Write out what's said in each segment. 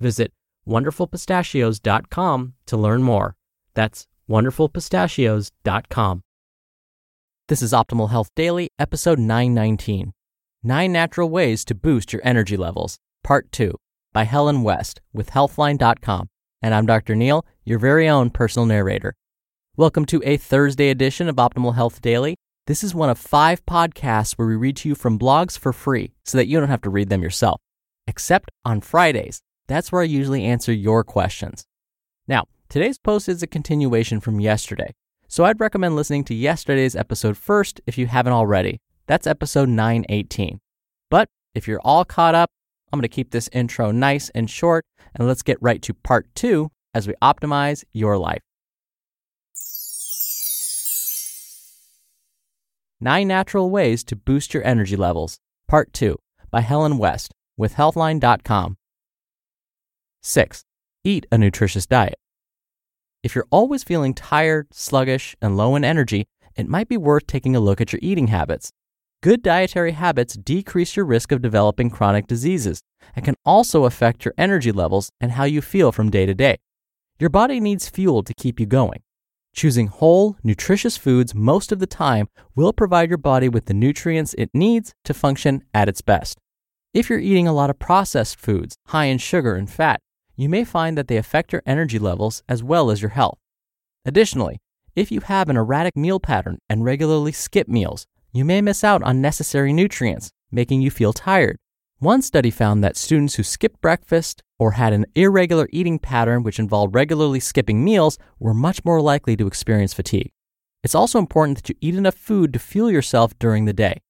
Visit wonderfulpistachios.com to learn more. That's wonderfulpistachios.com. This is Optimal Health Daily, episode 919 Nine Natural Ways to Boost Your Energy Levels, Part 2, by Helen West with Healthline.com. And I'm Dr. Neal, your very own personal narrator. Welcome to a Thursday edition of Optimal Health Daily. This is one of five podcasts where we read to you from blogs for free so that you don't have to read them yourself. Except on Fridays. That's where I usually answer your questions. Now, today's post is a continuation from yesterday, so I'd recommend listening to yesterday's episode first if you haven't already. That's episode 918. But if you're all caught up, I'm going to keep this intro nice and short, and let's get right to part two as we optimize your life. Nine Natural Ways to Boost Your Energy Levels, Part 2, by Helen West with Healthline.com. 6. Eat a nutritious diet. If you're always feeling tired, sluggish, and low in energy, it might be worth taking a look at your eating habits. Good dietary habits decrease your risk of developing chronic diseases and can also affect your energy levels and how you feel from day to day. Your body needs fuel to keep you going. Choosing whole, nutritious foods most of the time will provide your body with the nutrients it needs to function at its best. If you're eating a lot of processed foods, high in sugar and fat, you may find that they affect your energy levels as well as your health. Additionally, if you have an erratic meal pattern and regularly skip meals, you may miss out on necessary nutrients, making you feel tired. One study found that students who skipped breakfast or had an irregular eating pattern which involved regularly skipping meals were much more likely to experience fatigue. It's also important that you eat enough food to fuel yourself during the day.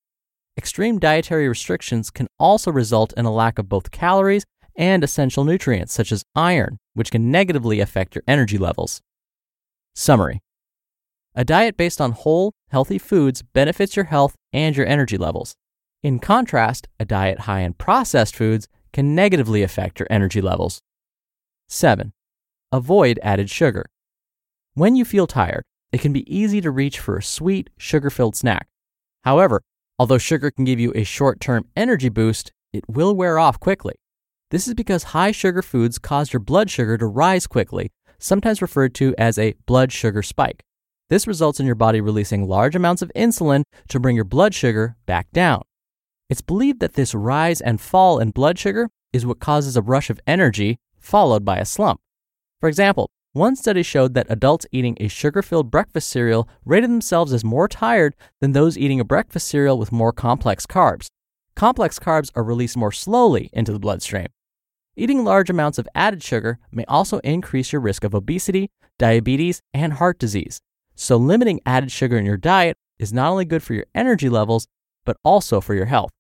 Extreme dietary restrictions can also result in a lack of both calories and essential nutrients such as iron, which can negatively affect your energy levels. Summary A diet based on whole, healthy foods benefits your health and your energy levels. In contrast, a diet high in processed foods can negatively affect your energy levels. 7. Avoid added sugar. When you feel tired, it can be easy to reach for a sweet, sugar filled snack. However, although sugar can give you a short term energy boost, it will wear off quickly. This is because high sugar foods cause your blood sugar to rise quickly, sometimes referred to as a blood sugar spike. This results in your body releasing large amounts of insulin to bring your blood sugar back down. It's believed that this rise and fall in blood sugar is what causes a rush of energy followed by a slump. For example, one study showed that adults eating a sugar filled breakfast cereal rated themselves as more tired than those eating a breakfast cereal with more complex carbs. Complex carbs are released more slowly into the bloodstream. Eating large amounts of added sugar may also increase your risk of obesity, diabetes, and heart disease. So, limiting added sugar in your diet is not only good for your energy levels, but also for your health.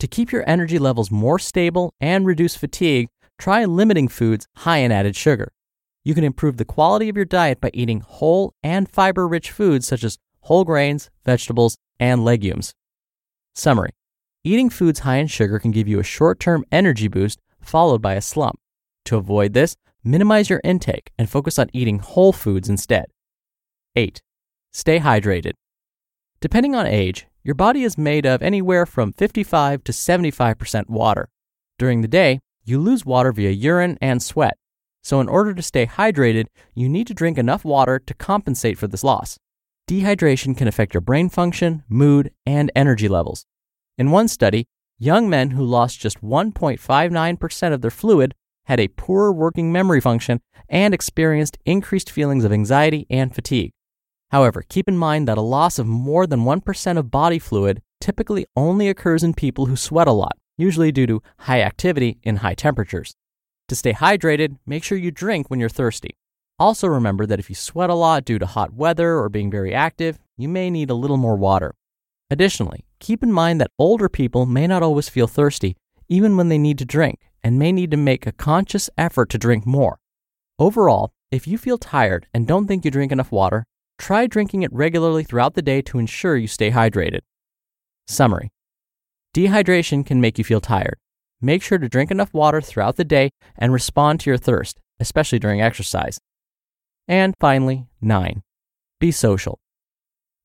To keep your energy levels more stable and reduce fatigue, try limiting foods high in added sugar. You can improve the quality of your diet by eating whole and fiber rich foods such as whole grains, vegetables, and legumes. Summary Eating foods high in sugar can give you a short term energy boost followed by a slump. To avoid this, minimize your intake and focus on eating whole foods instead. 8. Stay hydrated. Depending on age, your body is made of anywhere from 55 to 75% water. During the day, you lose water via urine and sweat. So, in order to stay hydrated, you need to drink enough water to compensate for this loss. Dehydration can affect your brain function, mood, and energy levels. In one study, young men who lost just 1.59% of their fluid had a poorer working memory function and experienced increased feelings of anxiety and fatigue. However, keep in mind that a loss of more than 1% of body fluid typically only occurs in people who sweat a lot, usually due to high activity in high temperatures. To stay hydrated, make sure you drink when you're thirsty. Also, remember that if you sweat a lot due to hot weather or being very active, you may need a little more water. Additionally, keep in mind that older people may not always feel thirsty, even when they need to drink, and may need to make a conscious effort to drink more. Overall, if you feel tired and don't think you drink enough water, try drinking it regularly throughout the day to ensure you stay hydrated. Summary Dehydration can make you feel tired. Make sure to drink enough water throughout the day and respond to your thirst, especially during exercise. And finally, 9. Be social.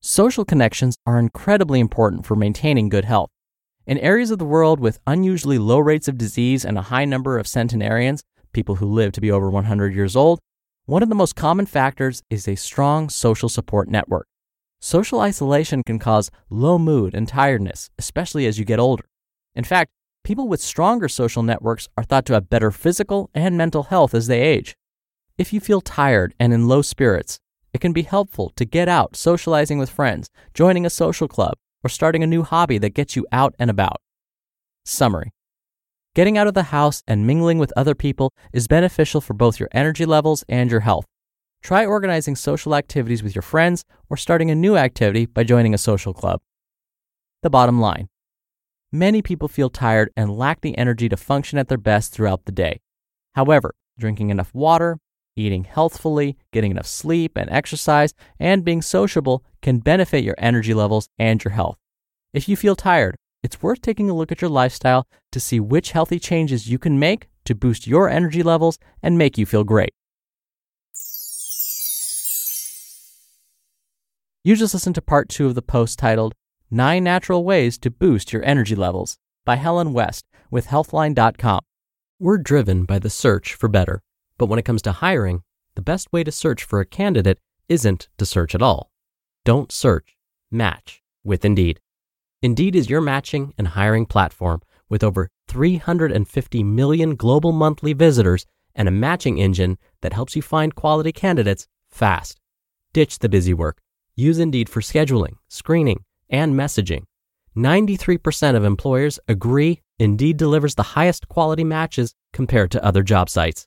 Social connections are incredibly important for maintaining good health. In areas of the world with unusually low rates of disease and a high number of centenarians, people who live to be over 100 years old, one of the most common factors is a strong social support network. Social isolation can cause low mood and tiredness, especially as you get older. In fact, people with stronger social networks are thought to have better physical and mental health as they age. If you feel tired and in low spirits, it can be helpful to get out socializing with friends, joining a social club, or starting a new hobby that gets you out and about. Summary Getting out of the house and mingling with other people is beneficial for both your energy levels and your health. Try organizing social activities with your friends or starting a new activity by joining a social club. The bottom line Many people feel tired and lack the energy to function at their best throughout the day. However, drinking enough water, eating healthfully, getting enough sleep and exercise, and being sociable can benefit your energy levels and your health. If you feel tired, it's worth taking a look at your lifestyle to see which healthy changes you can make to boost your energy levels and make you feel great. You just listened to part two of the post titled Nine Natural Ways to Boost Your Energy Levels by Helen West with Healthline.com. We're driven by the search for better, but when it comes to hiring, the best way to search for a candidate isn't to search at all. Don't search, match with Indeed. Indeed is your matching and hiring platform with over 350 million global monthly visitors and a matching engine that helps you find quality candidates fast. Ditch the busy work. Use Indeed for scheduling, screening, and messaging. 93% of employers agree Indeed delivers the highest quality matches compared to other job sites.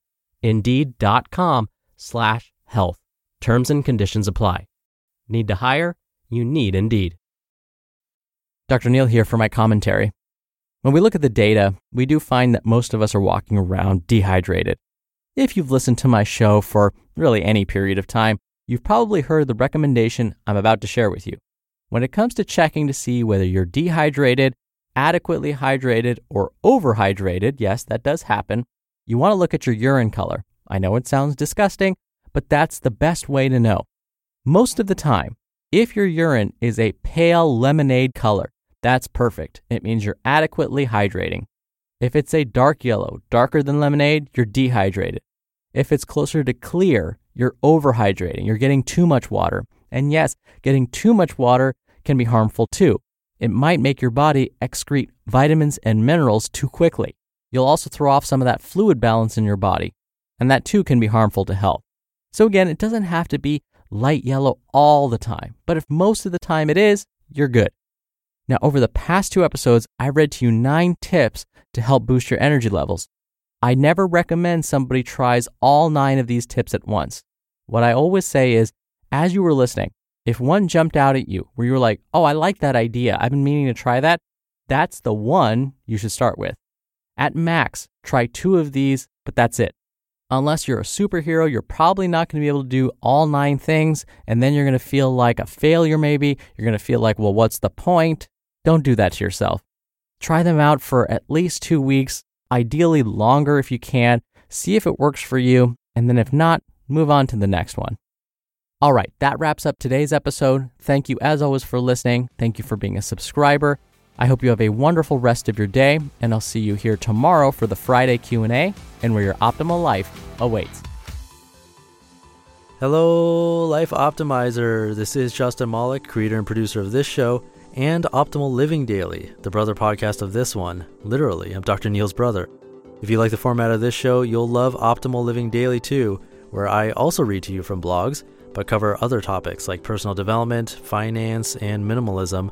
Indeed.com slash health. Terms and conditions apply. Need to hire? You need Indeed. Dr. Neal here for my commentary. When we look at the data, we do find that most of us are walking around dehydrated. If you've listened to my show for really any period of time, you've probably heard the recommendation I'm about to share with you. When it comes to checking to see whether you're dehydrated, adequately hydrated, or overhydrated, yes, that does happen, you want to look at your urine color. I know it sounds disgusting, but that's the best way to know. Most of the time, if your urine is a pale lemonade color, that's perfect. It means you're adequately hydrating. If it's a dark yellow, darker than lemonade, you're dehydrated. If it's closer to clear, you're overhydrating. You're getting too much water. And yes, getting too much water can be harmful too. It might make your body excrete vitamins and minerals too quickly. You'll also throw off some of that fluid balance in your body, and that too can be harmful to health. So, again, it doesn't have to be light yellow all the time, but if most of the time it is, you're good. Now, over the past two episodes, I read to you nine tips to help boost your energy levels. I never recommend somebody tries all nine of these tips at once. What I always say is, as you were listening, if one jumped out at you where you were like, oh, I like that idea, I've been meaning to try that, that's the one you should start with. At max, try two of these, but that's it. Unless you're a superhero, you're probably not going to be able to do all nine things, and then you're going to feel like a failure, maybe. You're going to feel like, well, what's the point? Don't do that to yourself. Try them out for at least two weeks, ideally longer if you can. See if it works for you, and then if not, move on to the next one. All right, that wraps up today's episode. Thank you as always for listening. Thank you for being a subscriber. I hope you have a wonderful rest of your day, and I'll see you here tomorrow for the Friday Q&A and where your optimal life awaits. Hello, Life Optimizer. This is Justin Malik, creator and producer of this show and Optimal Living Daily, the brother podcast of this one. Literally, I'm Dr. Neal's brother. If you like the format of this show, you'll love Optimal Living Daily too, where I also read to you from blogs, but cover other topics like personal development, finance, and minimalism